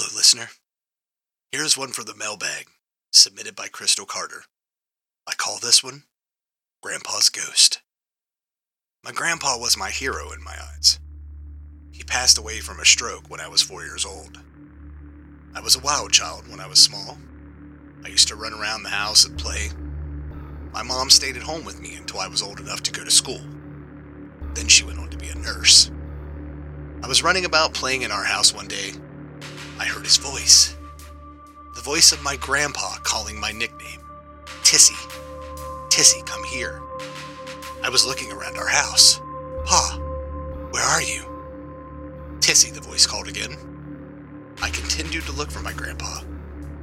Hello, listener. Here's one for the mailbag, submitted by Crystal Carter. I call this one Grandpa's Ghost. My grandpa was my hero in my eyes. He passed away from a stroke when I was four years old. I was a wild child when I was small. I used to run around the house and play. My mom stayed at home with me until I was old enough to go to school. Then she went on to be a nurse. I was running about playing in our house one day. I heard his voice. The voice of my grandpa calling my nickname Tissy. Tissy, come here. I was looking around our house. Pa, where are you? Tissy, the voice called again. I continued to look for my grandpa.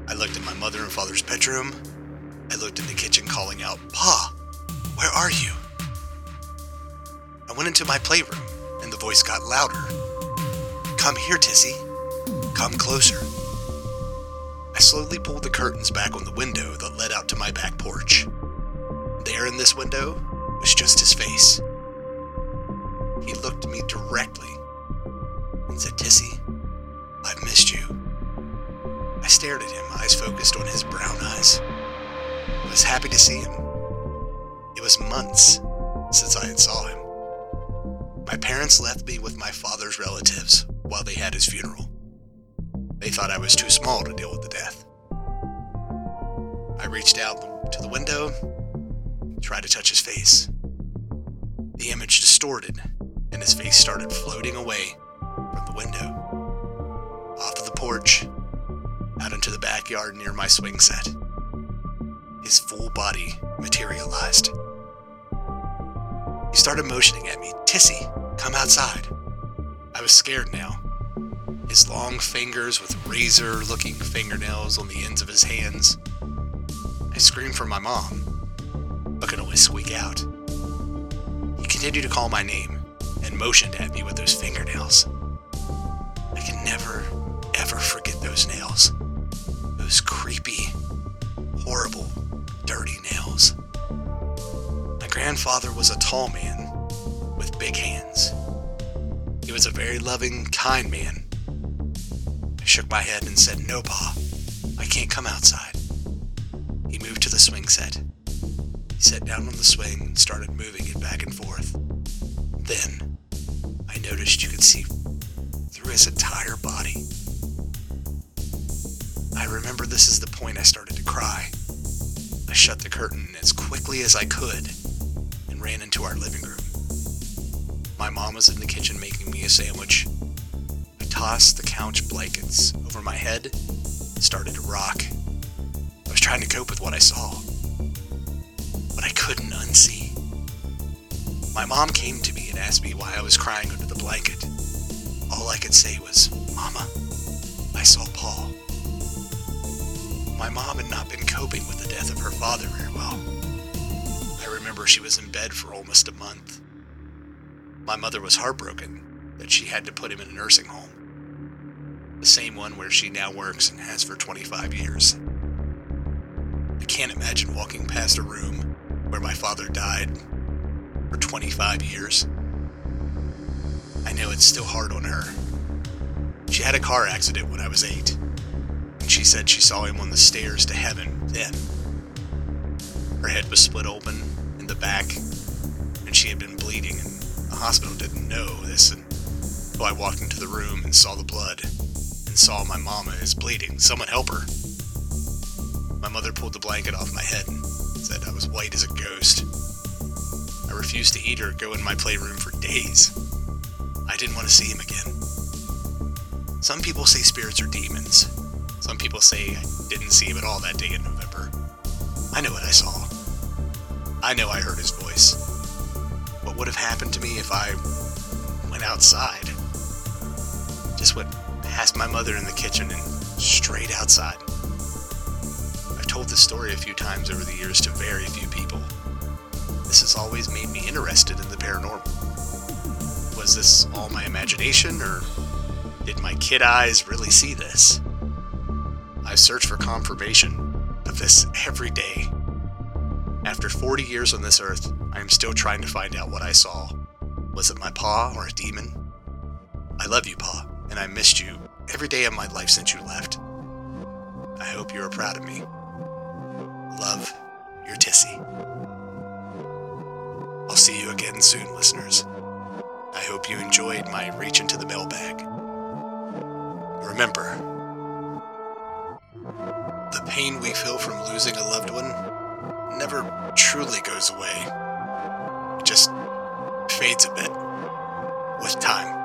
I looked in my mother and father's bedroom. I looked in the kitchen calling out, Pa, where are you? I went into my playroom and the voice got louder. Come here, Tissy. Come closer. I slowly pulled the curtains back on the window that led out to my back porch. There in this window was just his face. He looked at me directly and said, Tissy, I've missed you. I stared at him, eyes focused on his brown eyes. I was happy to see him. It was months since I had saw him. My parents left me with my father's relatives while they had his funeral. They thought I was too small to deal with the death. I reached out to the window, tried to touch his face. The image distorted, and his face started floating away from the window. Off of the porch, out into the backyard near my swing set. His full body materialized. He started motioning at me, Tissy, come outside. I was scared now. His long fingers with razor looking fingernails on the ends of his hands. I screamed for my mom, but could only squeak out. He continued to call my name and motioned at me with those fingernails. I can never, ever forget those nails. Those creepy, horrible, dirty nails. My grandfather was a tall man with big hands. He was a very loving, kind man. Shook my head and said, No, Pa, I can't come outside. He moved to the swing set. He sat down on the swing and started moving it back and forth. Then, I noticed you could see through his entire body. I remember this is the point I started to cry. I shut the curtain as quickly as I could and ran into our living room. My mom was in the kitchen making me a sandwich. Tossed the couch blankets over my head and started to rock. I was trying to cope with what I saw, but I couldn't unsee. My mom came to me and asked me why I was crying under the blanket. All I could say was, Mama, I saw Paul. My mom had not been coping with the death of her father very well. I remember she was in bed for almost a month. My mother was heartbroken that she had to put him in a nursing home, the same one where she now works and has for 25 years. I can't imagine walking past a room where my father died for 25 years. I know it's still hard on her. She had a car accident when I was eight, and she said she saw him on the stairs to heaven then. Her head was split open in the back, and she had been bleeding, and the hospital didn't know this until I walked into the room and saw the blood and saw my mama is bleeding. Someone help her. My mother pulled the blanket off my head and said I was white as a ghost. I refused to eat or go in my playroom for days. I didn't want to see him again. Some people say spirits are demons. Some people say I didn't see him at all that day in November. I know what I saw. I know I heard his voice. What would have happened to me if I went outside? Just went past my mother in the kitchen and straight outside. I've told this story a few times over the years to very few people. This has always made me interested in the paranormal. Was this all my imagination, or did my kid eyes really see this? I search for confirmation of this every day. After 40 years on this earth, I am still trying to find out what I saw. Was it my Pa or a demon? I love you, Pa, and I missed you every day of my life since you left. I hope you are proud of me. Love, your Tissy. I'll see you again soon, listeners. I hope you enjoyed my reach into the mailbag. Remember, the pain we feel from losing a loved one never truly goes away. It just fades a bit with time.